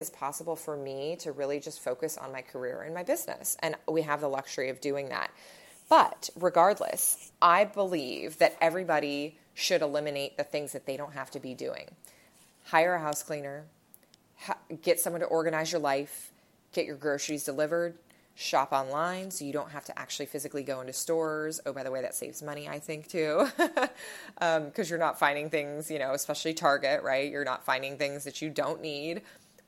as possible for me to really just focus on my career and my business. And we have the luxury of doing that. But regardless, I believe that everybody should eliminate the things that they don't have to be doing. Hire a house cleaner, get someone to organize your life, get your groceries delivered, shop online so you don't have to actually physically go into stores. Oh, by the way, that saves money, I think, too, because um, you're not finding things, you know, especially Target, right? You're not finding things that you don't need.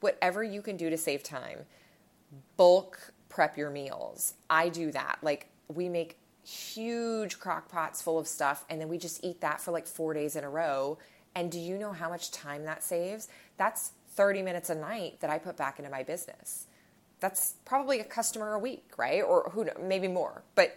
Whatever you can do to save time, bulk prep your meals. I do that. Like, we make huge crock pots full of stuff and then we just eat that for like four days in a row. And do you know how much time that saves? That's 30 minutes a night that I put back into my business that's probably a customer a week, right? Or who maybe more. But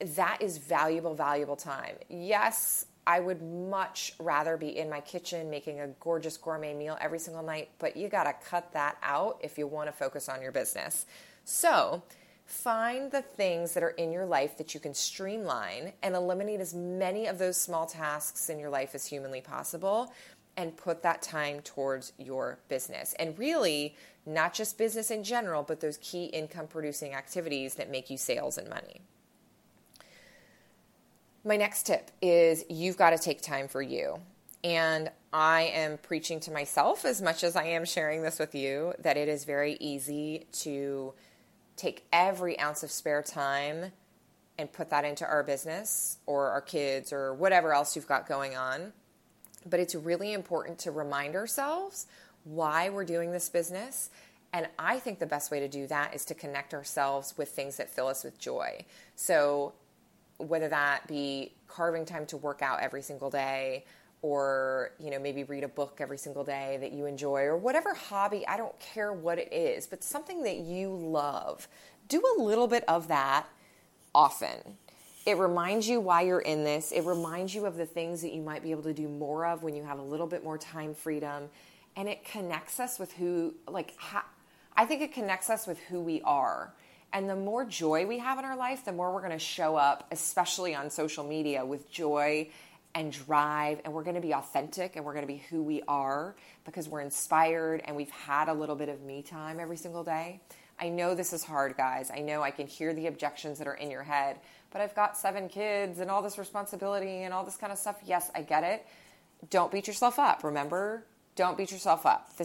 that is valuable, valuable time. Yes, I would much rather be in my kitchen making a gorgeous gourmet meal every single night, but you got to cut that out if you want to focus on your business. So, find the things that are in your life that you can streamline and eliminate as many of those small tasks in your life as humanly possible and put that time towards your business. And really, not just business in general, but those key income producing activities that make you sales and money. My next tip is you've got to take time for you. And I am preaching to myself as much as I am sharing this with you that it is very easy to take every ounce of spare time and put that into our business or our kids or whatever else you've got going on but it's really important to remind ourselves why we're doing this business. And I think the best way to do that is to connect ourselves with things that fill us with joy. So, whether that be carving time to work out every single day, or you know maybe read a book every single day that you enjoy or whatever hobby i don't care what it is but something that you love do a little bit of that often it reminds you why you're in this. It reminds you of the things that you might be able to do more of when you have a little bit more time freedom. And it connects us with who, like, I think it connects us with who we are. And the more joy we have in our life, the more we're going to show up, especially on social media, with joy and drive. And we're going to be authentic and we're going to be who we are because we're inspired and we've had a little bit of me time every single day. I know this is hard, guys. I know I can hear the objections that are in your head, but I've got seven kids and all this responsibility and all this kind of stuff. Yes, I get it. Don't beat yourself up. Remember, don't beat yourself up. This